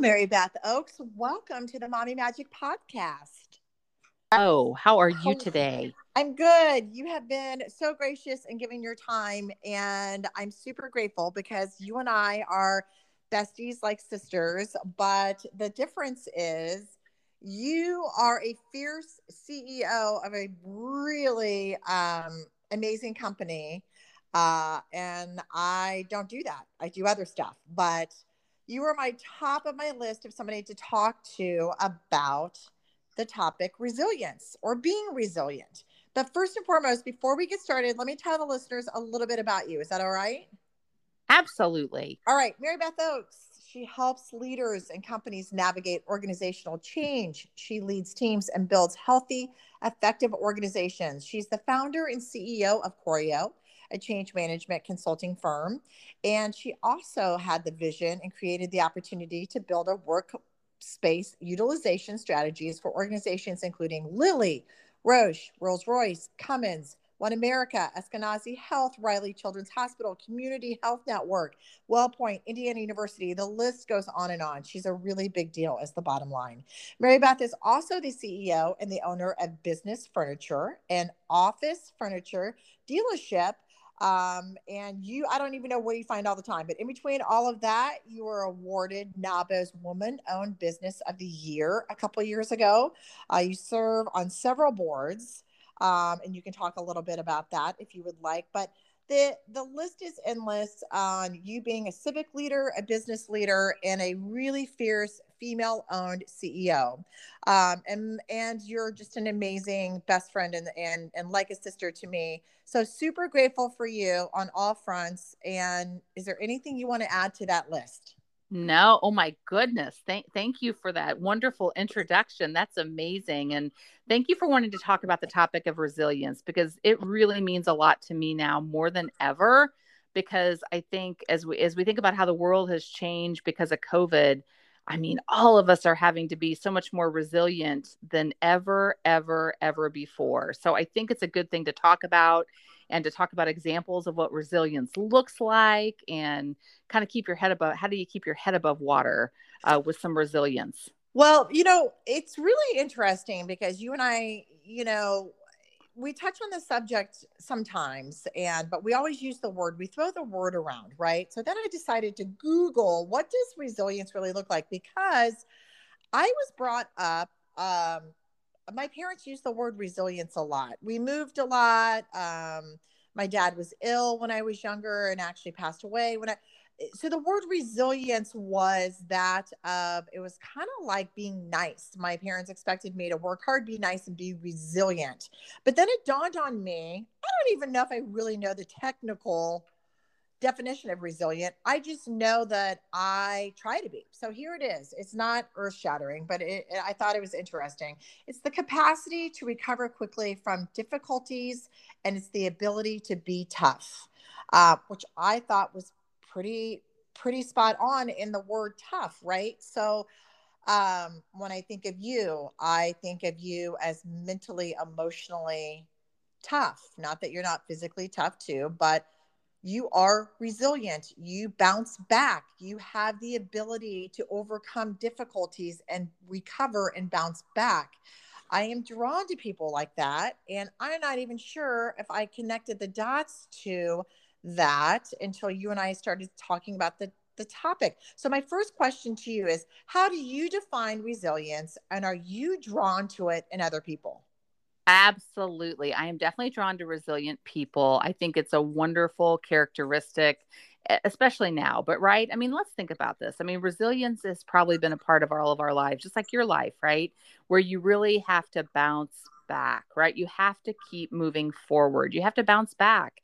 Mary Beth Oakes. Welcome to the Mommy Magic Podcast. Oh, how are you today? I'm good. You have been so gracious in giving your time, and I'm super grateful because you and I are besties like sisters. But the difference is you are a fierce CEO of a really um, amazing company. Uh, and I don't do that. I do other stuff, but you are my top of my list of somebody to talk to about the topic resilience or being resilient. But first and foremost, before we get started, let me tell the listeners a little bit about you. Is that all right? Absolutely. All right. Mary Beth Oakes. She helps leaders and companies navigate organizational change. She leads teams and builds healthy, effective organizations. She's the founder and CEO of Choreo, a change management consulting firm. And she also had the vision and created the opportunity to build a workspace utilization strategies for organizations including Lilly, Roche, Rolls Royce, Cummins, One America, Eskenazi Health, Riley Children's Hospital, Community Health Network, WellPoint, Indiana University. The list goes on and on. She's a really big deal, as the bottom line. Mary Beth is also the CEO and the owner of Business Furniture, an office furniture dealership um, and you, I don't even know where you find all the time, but in between all of that, you were awarded NAWBO's Woman Owned Business of the Year a couple years ago. Uh, you serve on several boards, um, and you can talk a little bit about that if you would like. But the the list is endless on you being a civic leader, a business leader, and a really fierce female-owned CEO. Um, and and you're just an amazing best friend and and and like a sister to me. So super grateful for you on all fronts. And is there anything you want to add to that list? No, oh my goodness. Thank thank you for that wonderful introduction. That's amazing. And thank you for wanting to talk about the topic of resilience because it really means a lot to me now more than ever because I think as we as we think about how the world has changed because of COVID, I mean, all of us are having to be so much more resilient than ever, ever, ever before. So I think it's a good thing to talk about and to talk about examples of what resilience looks like and kind of keep your head above how do you keep your head above water uh, with some resilience? Well you know it's really interesting because you and i you know we touch on the subject sometimes and but we always use the word we throw the word around right? So then i decided to google what does resilience really look like? Because i was brought up um, my parents used the word resilience a lot. We moved a lot. Um, my dad was ill when I was younger and actually passed away when I. So the word resilience was that of it was kind of like being nice. My parents expected me to work hard, be nice, and be resilient. But then it dawned on me. I don't even know if I really know the technical definition of resilient. I just know that I try to be. So here it is. It's not earth shattering, but it, I thought it was interesting. It's the capacity to recover quickly from difficulties, and it's the ability to be tough, uh, which I thought was pretty pretty spot on in the word tough, right? So um, when I think of you, I think of you as mentally, emotionally tough. Not that you're not physically tough too, but you are resilient. You bounce back. You have the ability to overcome difficulties and recover and bounce back. I am drawn to people like that. And I'm not even sure if I connected the dots to that until you and I started talking about the, the topic. So, my first question to you is How do you define resilience and are you drawn to it in other people? Absolutely. I am definitely drawn to resilient people. I think it's a wonderful characteristic, especially now. But, right? I mean, let's think about this. I mean, resilience has probably been a part of all of our lives, just like your life, right? Where you really have to bounce back, right? You have to keep moving forward. You have to bounce back.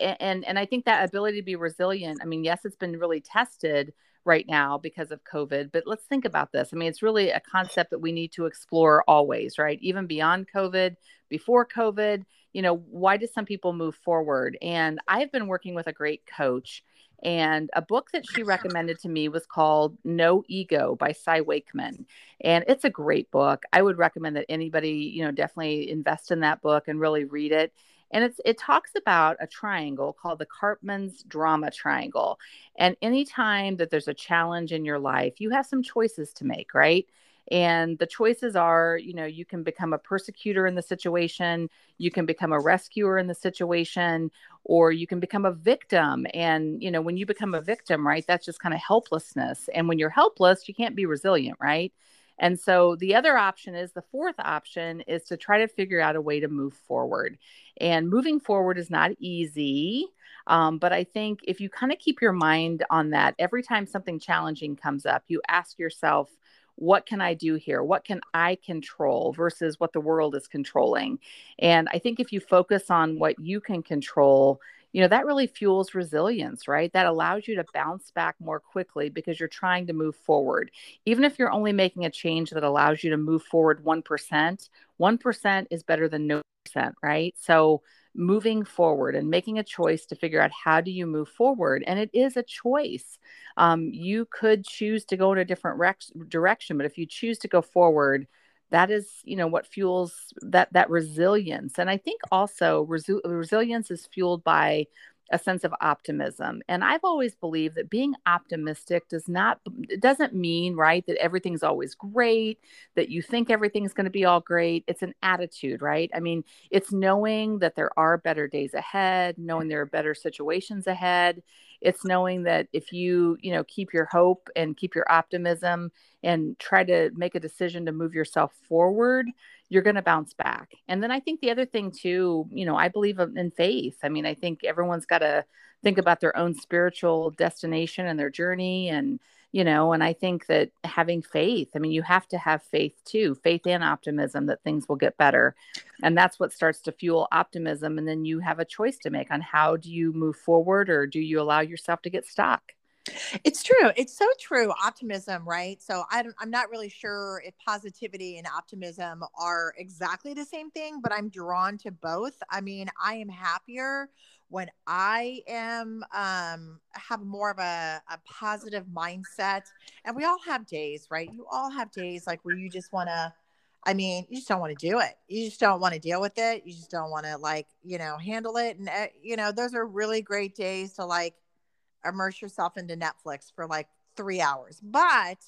And and I think that ability to be resilient, I mean, yes, it's been really tested right now because of COVID. But let's think about this. I mean, it's really a concept that we need to explore always, right? Even beyond COVID, before COVID, you know, why do some people move forward? And I've been working with a great coach And a book that she recommended to me was called No Ego by Cy Wakeman. And it's a great book. I would recommend that anybody, you know, definitely invest in that book and really read it. And it's it talks about a triangle called the Karpman's drama triangle. And anytime that there's a challenge in your life, you have some choices to make, right? And the choices are, you know, you can become a persecutor in the situation, you can become a rescuer in the situation, or you can become a victim. And, you know, when you become a victim, right, that's just kind of helplessness. And when you're helpless, you can't be resilient, right? And so the other option is the fourth option is to try to figure out a way to move forward. And moving forward is not easy. Um, but I think if you kind of keep your mind on that, every time something challenging comes up, you ask yourself, what can I do here? What can I control versus what the world is controlling? And I think if you focus on what you can control, you know, that really fuels resilience, right? That allows you to bounce back more quickly because you're trying to move forward. Even if you're only making a change that allows you to move forward 1%, 1% is better than no percent, right? So moving forward and making a choice to figure out how do you move forward and it is a choice um, you could choose to go in a different rex- direction but if you choose to go forward that is you know what fuels that that resilience and i think also resu- resilience is fueled by a sense of optimism. And I've always believed that being optimistic does not it doesn't mean, right, that everything's always great, that you think everything's going to be all great. It's an attitude, right? I mean, it's knowing that there are better days ahead, knowing there are better situations ahead. It's knowing that if you, you know, keep your hope and keep your optimism and try to make a decision to move yourself forward, you're going to bounce back. And then I think the other thing too, you know, I believe in faith. I mean, I think everyone's got to think about their own spiritual destination and their journey and you know, and I think that having faith, I mean, you have to have faith too, faith and optimism that things will get better. And that's what starts to fuel optimism and then you have a choice to make on how do you move forward or do you allow yourself to get stuck? It's true. It's so true. Optimism, right? So I am not really sure if positivity and optimism are exactly the same thing, but I'm drawn to both. I mean, I am happier when I am um, have more of a, a positive mindset. And we all have days, right? You all have days like where you just want to. I mean, you just don't want to do it. You just don't want to deal with it. You just don't want to like, you know, handle it. And, uh, you know, those are really great days to like immerse yourself into Netflix for like three hours. But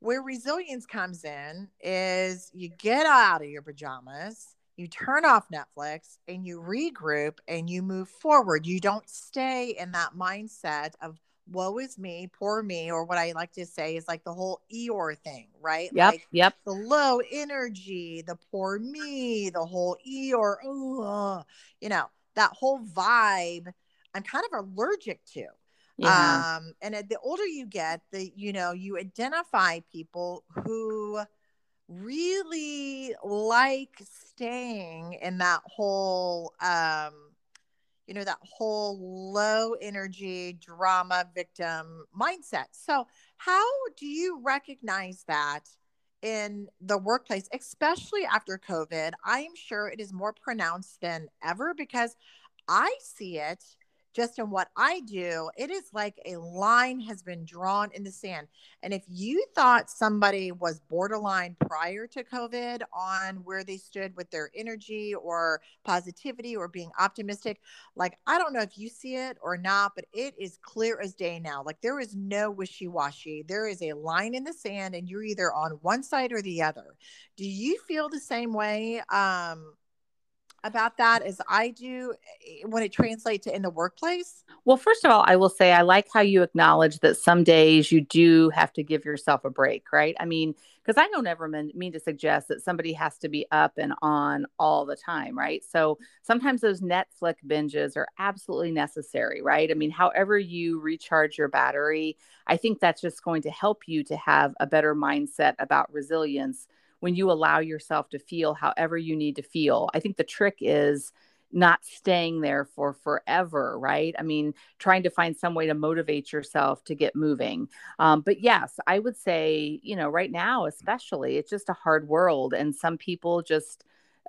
where resilience comes in is you get out of your pajamas, you turn off Netflix, and you regroup and you move forward. You don't stay in that mindset of woe is me, poor me, or what I like to say is like the whole Eeyore thing, right? Yep. Like yep. The low energy, the poor me, the whole Eeyore, oh, you know, that whole vibe I'm kind of allergic to. Yeah. Um, and the older you get, the you know, you identify people who really like staying in that whole um you know that whole low energy drama victim mindset. So how do you recognize that in the workplace especially after covid? I am sure it is more pronounced than ever because i see it just in what I do, it is like a line has been drawn in the sand. And if you thought somebody was borderline prior to COVID on where they stood with their energy or positivity or being optimistic, like I don't know if you see it or not, but it is clear as day now. Like there is no wishy washy. There is a line in the sand, and you're either on one side or the other. Do you feel the same way? Um, about that as I do eh, when it translates to in the workplace? Well, first of all, I will say I like how you acknowledge that some days you do have to give yourself a break, right? I mean, because I don't ever mean, mean to suggest that somebody has to be up and on all the time, right? So sometimes those Netflix binges are absolutely necessary, right? I mean, however you recharge your battery, I think that's just going to help you to have a better mindset about resilience when you allow yourself to feel however you need to feel. I think the trick is not staying there for forever, right? I mean, trying to find some way to motivate yourself to get moving. Um, but yes, I would say, you know, right now, especially, it's just a hard world. And some people just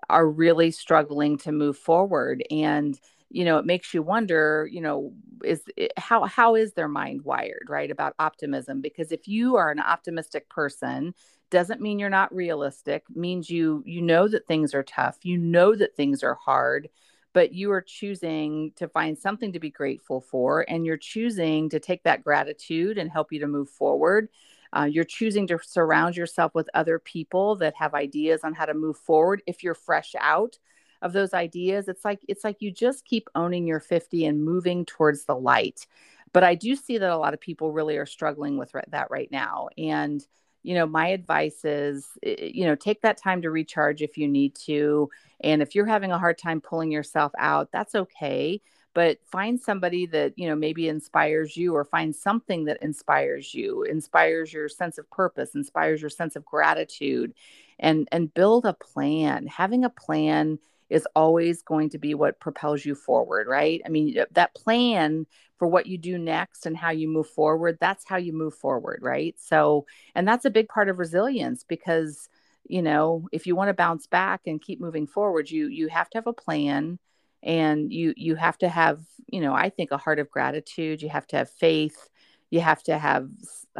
are really struggling to move forward. And you know it makes you wonder you know is it, how how is their mind wired right about optimism because if you are an optimistic person doesn't mean you're not realistic means you you know that things are tough you know that things are hard but you are choosing to find something to be grateful for and you're choosing to take that gratitude and help you to move forward. Uh, you're choosing to surround yourself with other people that have ideas on how to move forward if you're fresh out of those ideas. It's like it's like you just keep owning your 50 and moving towards the light. But i do see that a lot of people really are struggling with that right now and you know my advice is eh, you know take that time to recharge if you need to and if you're having a hard time pulling yourself out that's okay but find somebody that you know maybe inspires you or find something that inspires you inspires your sense of purpose inspires your sense of gratitude and and build a plan. Having a plan is always going to be what propels you forward, right? I mean, that plan for what you do next and how you move forward, that's how you move forward, right? So, and that's a big part of resilience because, you know, if you want to bounce back and keep moving forward, you you have to have a plan and you you have to have, you know, I think a heart of gratitude, you have to have faith, you have to have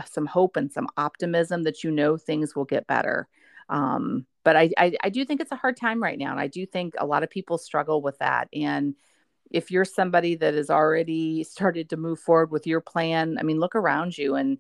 some hope and some optimism that you know things will get better. Um, but I, I, I do think it's a hard time right now, and I do think a lot of people struggle with that. And if you're somebody that has already started to move forward with your plan, I mean, look around you and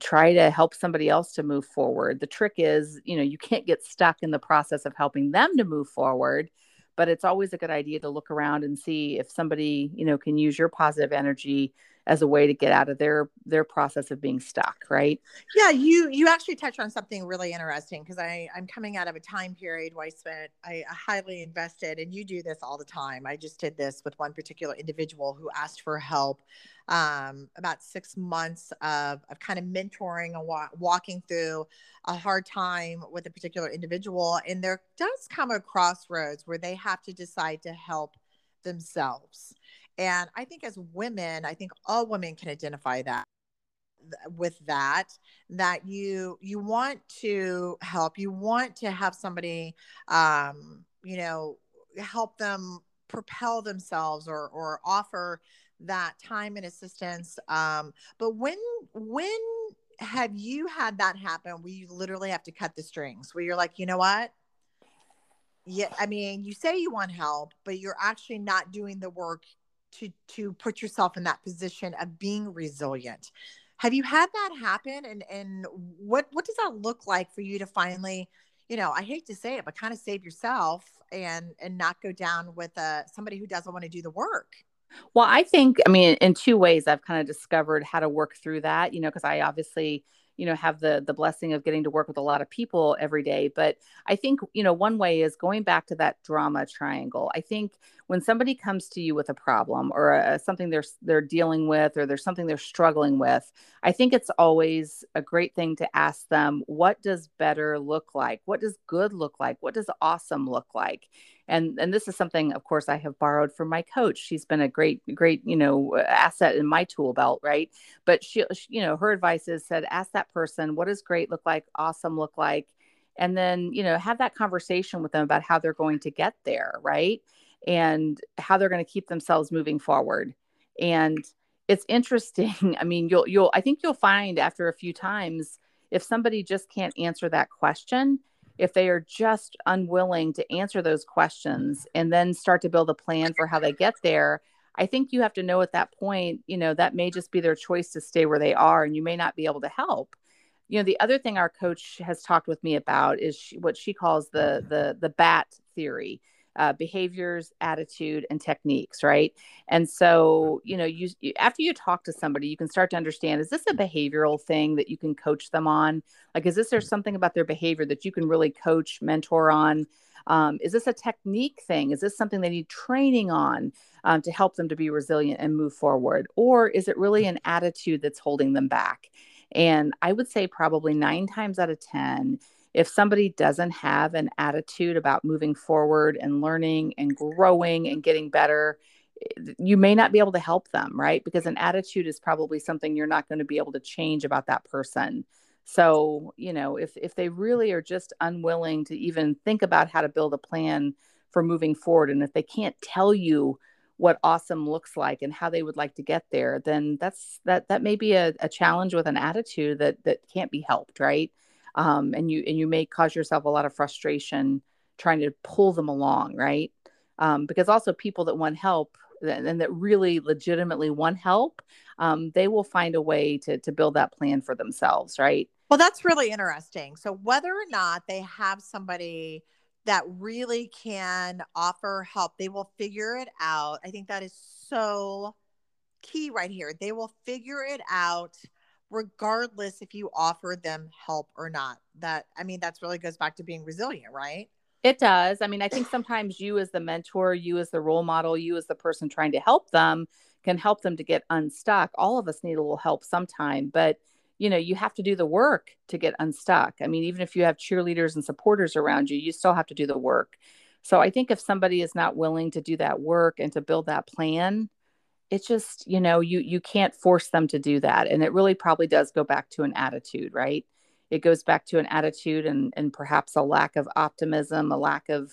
try to help somebody else to move forward. The trick is, you know, you can't get stuck in the process of helping them to move forward, but it's always a good idea to look around and see if somebody, you know, can use your positive energy as a way to get out of their their process of being stuck right? Yeah you you actually touched on something really interesting because i i'm coming out of a time period where i spent i highly invested and you do this all the time. I just did this with one particular individual who asked for help um, about six months of, of kind of mentoring and wa- walking through a hard time with a particular individual and there does come a crossroads where they have to decide to help themselves and I think as women, I think all women can identify that with that that you you want to help. You want to have somebody um you know help them propel themselves or or offer that time and assistance um but when when have you had that happen where you literally have to cut the strings where you're like you know what? Yeah i mean you say you want help but you're actually not doing the work to to put yourself in that position of being resilient. Have you had that happen? And and what what does that look like for you to finally you know i hate to say it but kind of save yourself and and not go down with uh somebody who doesn't want to do the work? Well i think i mean in two ways i've kind of discovered how to work through that you know because i obviously you know have the the blessing of getting to work with a lot of people every day. But i think you know one way is going back to that drama triangle. I think when somebody comes to you with a problem or a, something they're they're dealing with or there's something they're struggling with i think it's always a great thing to ask them what does better look like? What does good look like? What does awesome look like? And and this is something of course i have borrowed from my coach. She's been a great great you know uh, asset in my tool belt right? But she, she you know her advice is said ask that person what does great look like awesome look like? And then you know have that conversation with them about how they're going to get there right and how they're going to keep themselves moving forward. And it's interesting i mean you'll you'll i think you'll find after a few times if somebody just can't answer that question if they are just unwilling to answer those questions and then start to build a plan for how they get there i think you have to know at that point you know that may just be their choice to stay where they are and you may not be able to help. You know the other thing our coach has talked with me about is she, what she calls the the the bat theory uh, behaviors, attitude, and techniques, right? And so, you know, you, you after you talk to somebody, you can start to understand: is this a behavioral thing that you can coach them on? Like, is this there something about their behavior that you can really coach, mentor on? Um, is this a technique thing? Is this something they need training on um, to help them to be resilient and move forward? Or is it really an attitude that's holding them back? And I would say probably nine times out of 10, if somebody doesn't have an attitude about moving forward and learning and growing and getting better, eh, you may not be able to help them, right? Because an attitude is probably something you're not going to be able to change about that person. So, you know, if if they really are just unwilling to even think about how to build a plan for moving forward and if they can't tell you what awesome looks like and how they would like to get there then that's that that may be a, a challenge with an attitude that that can't be helped right um, and you and you may cause yourself a lot of frustration trying to pull them along right um, because also people that want help and that really legitimately want help um, they will find a way to to build that plan for themselves right well that's really interesting so whether or not they have somebody that really can offer help. They will figure it out. I think that is so key right here. They will figure it out regardless if you offer them help or not. That I mean that's really goes back to being resilient, right? It does. I mean, I think sometimes you as the mentor, you as the role model, you as the person trying to help them can help them to get unstuck. All of us need a little help sometime, but you know you have to do the work to get unstuck i mean even if you have cheerleaders and supporters around you you still have to do the work so i think if somebody is not willing to do that work and to build that plan it's just you know you you can't force them to do that and it really probably does go back to an attitude right? It goes back to an attitude and and perhaps a lack of optimism a lack of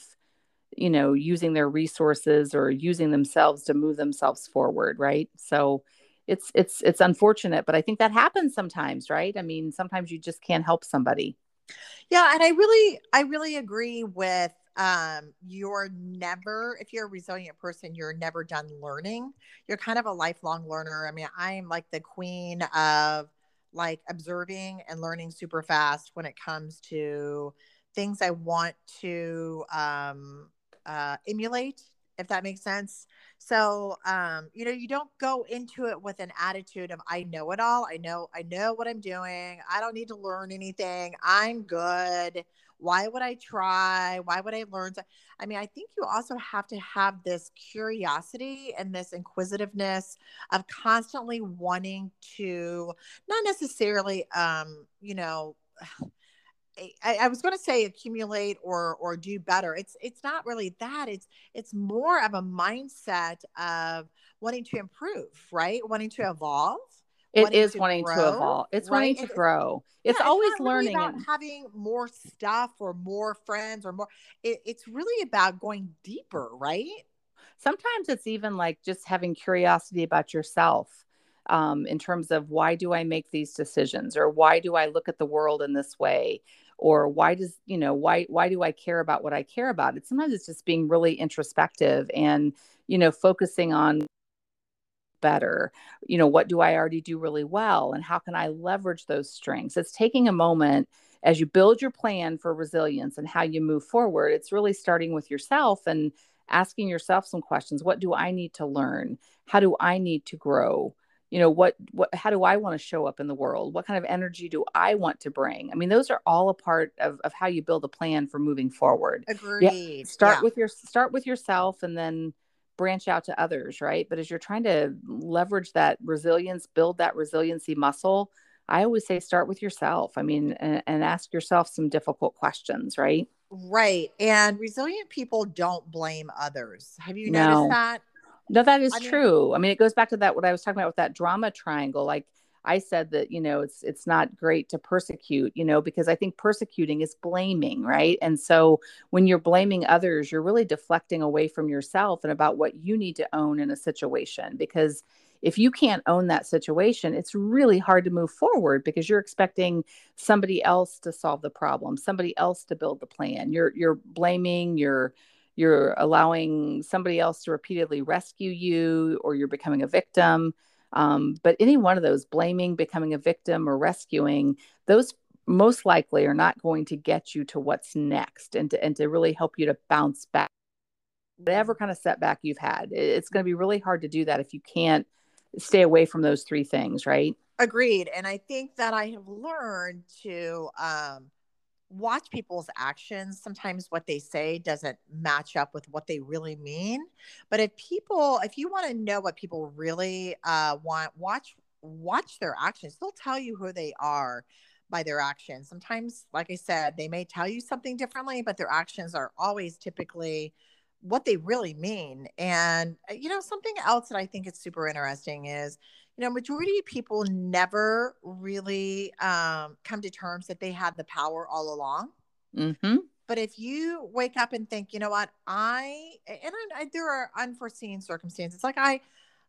you know using their resources or using themselves to move themselves forward right? So it's it's it's unfortunate but i think that happens sometimes right? I mean sometimes you just can't help somebody. Yeah and i really i really agree with um you're never if you're a resilient person you're never done learning. You're kind of a lifelong learner. I mean i'm like the queen of like observing and learning super fast when it comes to things i want to um uh emulate if that makes sense so, um, you know, you don't go into it with an attitude of I know it all. I know I know what I'm doing. I don't need to learn anything. I'm good. Why would I try? Why would I learn? I mean, I think you also have to have this curiosity and this inquisitiveness of constantly wanting to not necessarily um, you know, I, I, was going to say accumulate or or do better. It's it's not really that. It's it's more of a mindset of wanting to improve, right? Wanting to evolve. It wanting is to wanting grow, to evolve. It's right? wanting to it, grow. It's yeah, always it's learning really and having more stuff or more friends or more. It, it's really about going deeper, right? Sometimes it's even like just having curiosity about yourself. Um, in terms of why do I make these decisions or why do I look at the world in this way? Or why does you know why why do i care about what i care about? It sometimes it's just being really introspective and you know focusing on better you know what do i already do really well and how can i leverage those strengths? It's taking a moment as you build your plan for resilience and how you move forward it's really starting with yourself and asking yourself some questions. What do i need to learn? How do i need to grow you know what what how do i want to show up in the world? What kind of energy do i want to bring? I mean those are all a part of, of how you build a plan for moving forward. Agreed. yeah, start yeah. with your start with yourself and then branch out to others right? But as you're trying to leverage that resilience build that resiliency muscle i always say start with yourself. I mean and, and ask yourself some difficult questions right? Right and resilient people don't blame others. Have you no. noticed that no, that is I mean, true. I mean, it goes back to that what I was talking about with that drama triangle. Like I said that, you know, it's it's not great to persecute, you know, because I think persecuting is blaming, right? And so when you're blaming others, you're really deflecting away from yourself and about what you need to own in a situation because if you can't own that situation, it's really hard to move forward because you're expecting somebody else to solve the problem, somebody else to build the plan. You're you're blaming, you're you're allowing somebody else to repeatedly rescue you or you're becoming a victim. Um, but any one of those blaming becoming a victim or rescuing those most likely are not going to get you to what's next and to, and to really help you to bounce back. Whatever kind of setback you've had it's going to be really hard to do that if you can't stay away from those three things right? Agreed and i think that i have learned to um, watch people's actions sometimes what they say doesn't match up with what they really mean. But if people if you want to know what people really uh, want watch watch their actions. They'll tell you who they are by their actions. Sometimes like i said they may tell you something differently but their actions are always typically what they really mean. And uh, you know something else that i think is super interesting is you know, majority of people never really um, come to terms that they had the power all along. Mm-hmm. But if you wake up and think, you know what, I and I, I, there are unforeseen circumstances. Like I,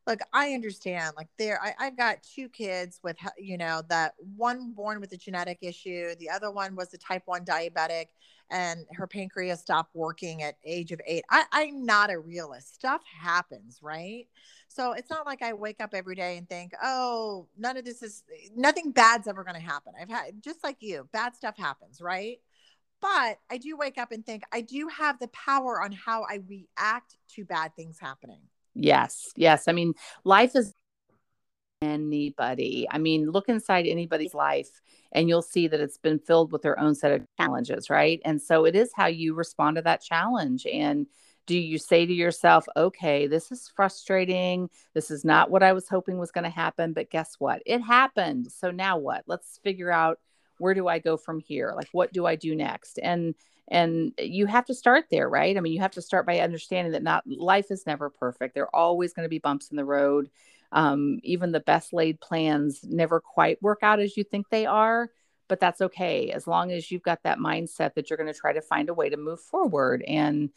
like I understand. Like there, I, I've got two kids with, you know, that one born with a genetic issue, the other one was a type one diabetic, and her pancreas stopped working at age of eight. I, I'm not a realist. Stuff happens, right? So it's not like I wake up every day and think, oh, none of this is eh, nothing bad's ever going to happen. I've had just like you, bad stuff happens, right? But I do wake up and think I do have the power on how I react to bad things happening. Yes. Yes. I mean, life is anybody. I mean, look inside anybody's life and you'll see that it's been filled with their own set of challenges, right? And so it is how you respond to that challenge. And do you say to yourself, okay, this is frustrating. This is not what I was hoping was going to happen, but guess what? It happened. So now what? Let's figure out where do I go from here? Like, what do I do next? And and you have to start there right i mean you have to start by understanding that not life is never perfect there are always going to be bumps in the road um, even the best laid plans never quite work out as you think they are but that's okay as long as you've got that mindset that you're going to try to find a way to move forward and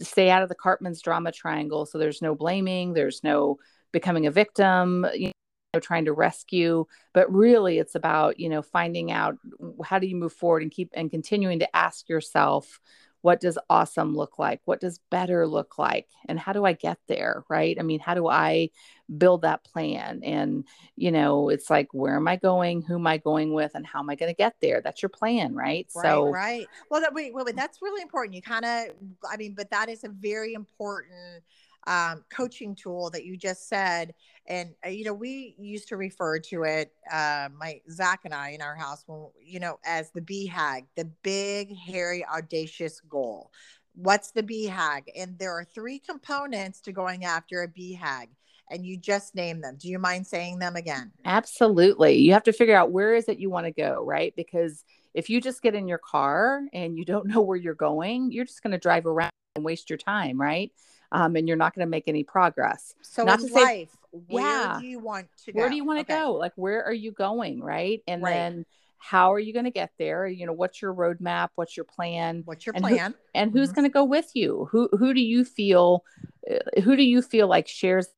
stay out of the Karpman's drama triangle so there's no blaming there's no becoming a victim you know, trying to rescue. But really it's about you know finding out how do you move forward and keep and continuing to ask yourself what does awesome look like? What does better look like? And how do i get there right? I mean how do i build that plan? And you know it's like where am i going? Who am i going with? And how am i going to get there? That's your plan right, right so right. Well that, wait, wait, wait that's really important. You kind of i mean but that is a very important um, coaching tool that you just said. And, uh, you know, we used to refer to it, uh, my Zach and I in our house, when, you know, as the BHAG, the big, hairy, audacious goal. What's the BHAG? And there are three components to going after a BHAG and you just name them. Do you mind saying them again? Absolutely. You have to figure out where is it you want to go, right? Because if you just get in your car and you don't know where you're going, you're just going to drive around and waste your time, right? Um, and you're not going to make any progress. So not in life, say, where yeah, do you want to go? Where do you want to okay. go? Like, where are you going? Right. And right. then how are you going to get there? You know, what's your roadmap? What's your plan? What's your and plan? Who, and who's mm-hmm. going to go with you? Who, who do you feel, uh, who do you feel like shares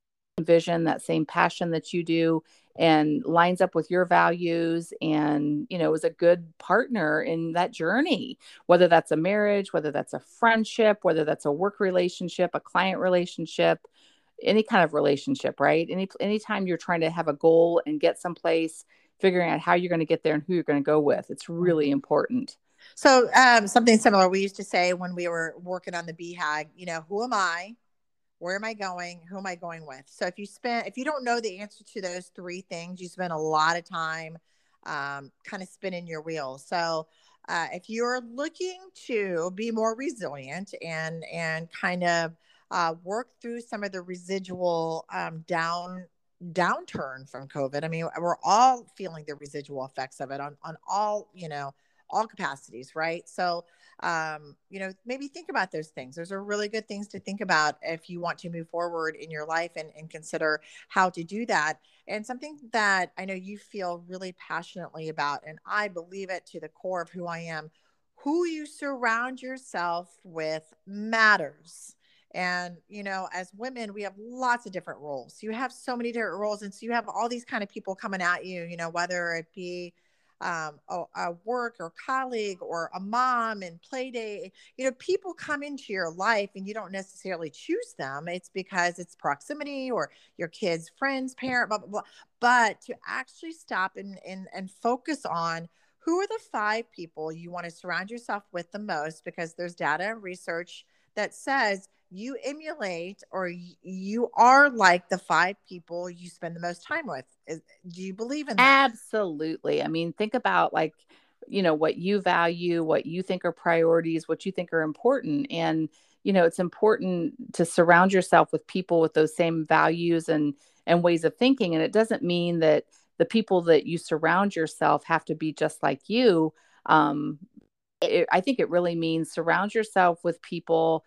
vision, that same passion that you do? And lines up with your values and you know is a good partner in that journey whether that's a marriage whether that's a friendship whether that's a work relationship a client relationship any kind of relationship right any anytime you're trying to have a goal and get someplace figuring out how you're going to get there and who you're going to go with it's really mm-hmm. important so um, something similar we used to say when we were working on the BHAG, you know, who am I? Where am i going? Who am i going with? So if you spend if you don't know the answer to those three things you spend a lot of time um, kind of spinning your wheels. So uh, if you're looking to be more resilient and and kind of uh, work through some of the residual um, down downturn from covid i mean we're all feeling the residual effects of it on on all you know all capacities right? So um, you know, maybe think about those things. Those are really good things to think about if you want to move forward in your life and, and consider how to do that. And something that I know you feel really passionately about, and I believe it to the core of who I am who you surround yourself with matters. And, you know, as women, we have lots of different roles. You have so many different roles. And so you have all these kind of people coming at you, you know, whether it be, um, a, a, work or colleague or a mom and play day. You know, people come into your life and you don't necessarily choose them. It's because it's proximity or your kid's friends, parent, blah, blah, blah. But to actually stop and, and, and focus on who are the five people you want to surround yourself with the most, because there's data and research that says you emulate or you are like the five people you spend the most time with. Do you believe in that? Absolutely. I mean, think about like, you know, what you value, what you think are priorities, what you think are important. And, you know, it's important to surround yourself with people with those same values and and ways of thinking. And it doesn't mean that the people that you surround yourself have to be just like you. Um, it, I think it really means surround yourself with people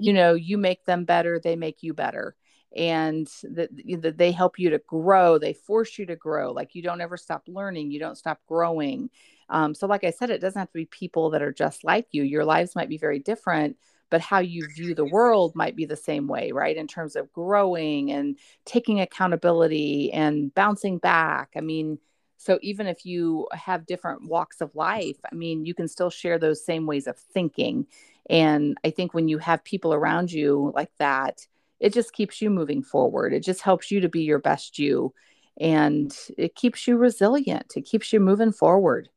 you know you make them better they make you better and that the, they help you to grow they force you to grow like you don't ever stop learning you don't stop growing Um, so, like I said, it doesn't have to be people that are just like you. Your lives might be very different, but how you view the world might be the same way, right? In terms of growing and taking accountability and bouncing back. I mean, so even if you have different walks of life, I mean, you can still share those same ways of thinking. And I think when you have people around you like that, it just keeps you moving forward. It just helps you to be your best you. And it keeps you resilient. It keeps you moving forward.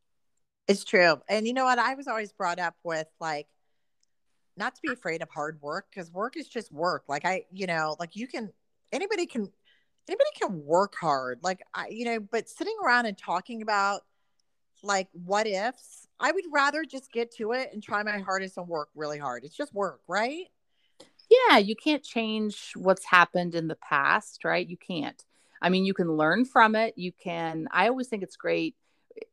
It's true. And you know what? I was always brought up with like, not to be afraid of hard work because work is just work. Like I, you know, like you can, anybody can, anybody can work hard. Like I, you know, but sitting around and talking about like what ifs, I would rather just get to it and try my hardest and work really hard. It's just work, right? Yeah, you can't change what's happened in the past, right? You can't. I mean, you can learn from it. You can, I always think it's great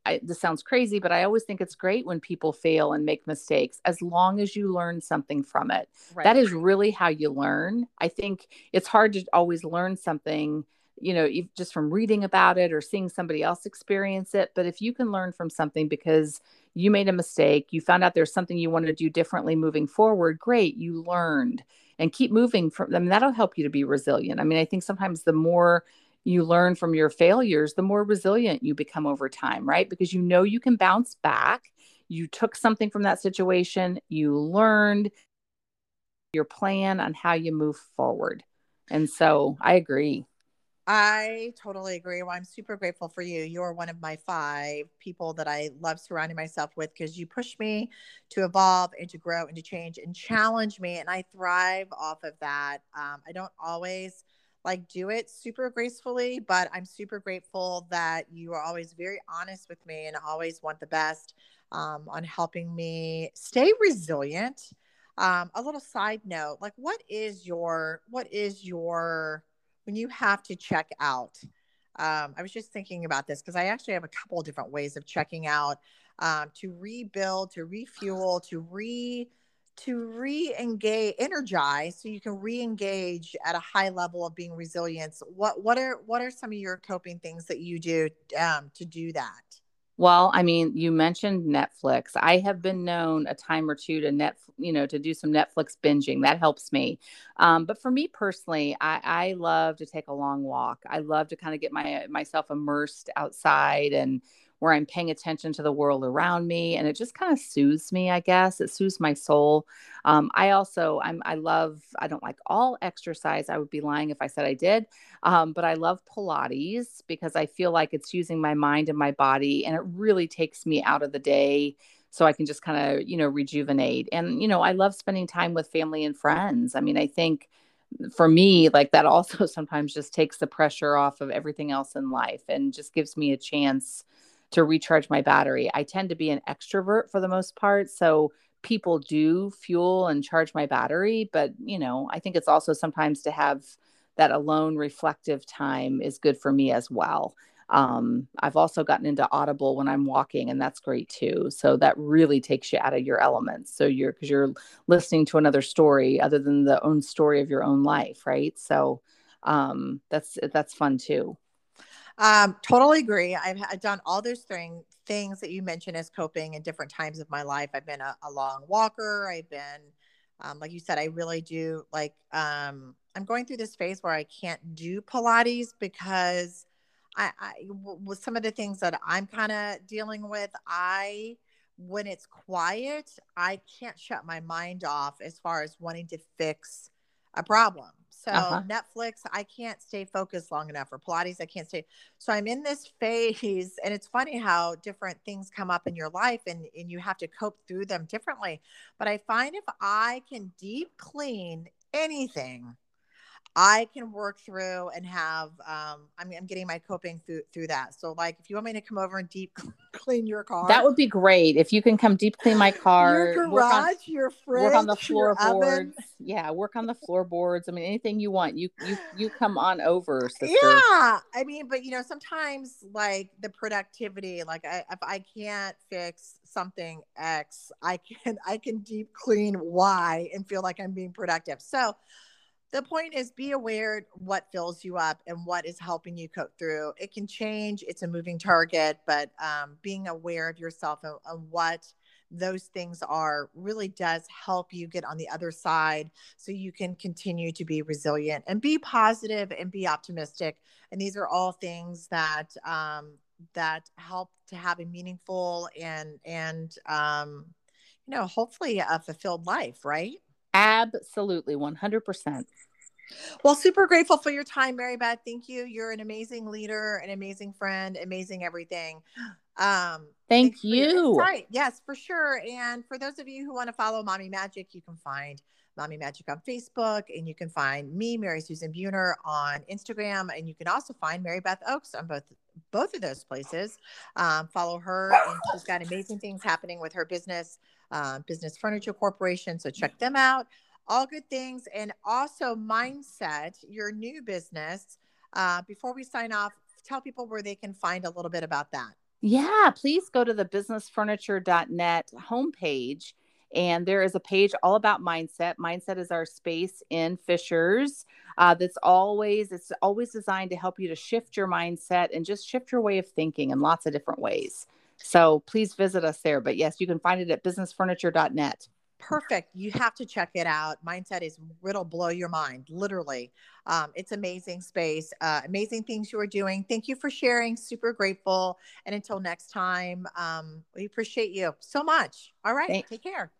I, this sounds crazy, but I always think it's great when people fail and make mistakes as long as you learn something from it. Right. That is really how you learn. I think it's hard to always learn something, you know, just from reading about it or seeing somebody else experience it. But if you can learn from something because you made a mistake, you found out there's something you want to do differently moving forward, great, you learned and keep moving from them. That'll help you to be resilient. I mean, I think sometimes the more you learn from your failures, the more resilient you become over time, right? Because you know you can bounce back. You took something from that situation, you learned your plan on how you move forward. And so I agree. I totally agree. Well, I'm super grateful for you. You're one of my five people that I love surrounding myself with because you push me to evolve and to grow and to change and challenge me. And I thrive off of that. Um, I don't always like do it super gracefully, but I'm super grateful that you are always very honest with me and always want the best um, on helping me stay resilient. Um, a little side note, like what is your what is your when you have to check out? Um, I was just thinking about this because I actually have a couple of different ways of checking out um, to rebuild, to refuel, to re to re-engage energize so you can re-engage at a high level of being resilient. What what are what are some of your coping things that you do um, to do that? Well i mean you mentioned netflix. I have been known a time or two to net you know to do some netflix binging. That helps me. Um, but for me personally I, I love to take a long walk. I love to kind of get my myself immersed outside and where I'm paying attention to the world around me. And it just kind of soothes me, I guess. It soothes my soul. Um, I also, I'm, I love, I don't like all exercise. I would be lying if I said I did. Um, but I love Pilates because I feel like it's using my mind and my body and it really takes me out of the day so I can just kind of, you know, rejuvenate. And, you know, I love spending time with family and friends. I mean, I think for me, like that also sometimes just takes the pressure off of everything else in life and just gives me a chance to recharge my battery. I tend to be an extrovert for the most part. So people do fuel and charge my battery. But, you know, I think it's also sometimes to have that alone reflective time is good for me as well. Um, I've also gotten into Audible when I'm walking, and that's great too. So that really takes you out of your elements. So you're because you're listening to another story other than the own story of your own life, right? So um, that's that's fun too. Um, totally agree. I've, I've done all those thing, things that you mentioned as coping in different times of my life. I've been a, a long walker. I've been, um, like you said, I really do like, um, I'm going through this phase where I can't do Pilates because I, I with some of the things that I'm kind of dealing with, I, when it's quiet, I can't shut my mind off as far as wanting to fix a problem. So uh-huh. Netflix, I can't stay focused long enough. For Pilates, I can't stay. So I'm in this phase, and it's funny how different things come up in your life, and and you have to cope through them differently. But I find if I can deep clean anything I can work through and have um I'm, I'm getting my coping through through that. So like if you want me to come over and deep clean your car. That would be great. If you can come deep clean my car. Your garage, on, your fridge, work on the floorboards. Yeah, work on the floorboards. I mean anything you want. You you you come on over, sister. Yeah. I mean, but you know, sometimes like the productivity, like I if I can't fix something X, I can I can deep clean Y and feel like I'm being productive. So the point is be aware what fills you up and what is helping you cope through. It can change it's a moving target but um, being aware of yourself and, and, what those things are really does help you get on the other side so you can continue to be resilient and be positive and be optimistic. And these are all things that um, that help to have a meaningful and and um, you know hopefully a fulfilled life right Absolutely, 100%. Well, super grateful for your time, Mary Beth. Thank you. You're an amazing leader, an amazing friend, amazing everything. Um, Thank you. Right. Yes, for sure. And for those of you who want to follow Mommy Magic, you can find Mommy Magic on Facebook, and you can find me, Mary Susan Buhner, on Instagram, and you can also find Mary Beth Oakes on both both of those places. Um, follow her, and she's got amazing things happening with her business, uh, Business Furniture Corporation. So check them out. All good things, and also Mindset, your new business. Uh, before we sign off, tell people where they can find a little bit about that. Yeah, please go to the businessfurniture.net homepage and there is a page all about mindset. Mindset is our space in Fishers. Uh, that's always it's always designed to help you to shift your mindset and just shift your way of thinking in lots of different ways. So please visit us there. But yes, you can find it at businessfurniture.net. Perfect. You have to check it out. Mindset is it'll blow your mind, literally. Um, it's amazing space, uh, amazing things you are doing. Thank you for sharing. Super grateful. And until next time, um, we appreciate you so much. All right. Thanks. Take care.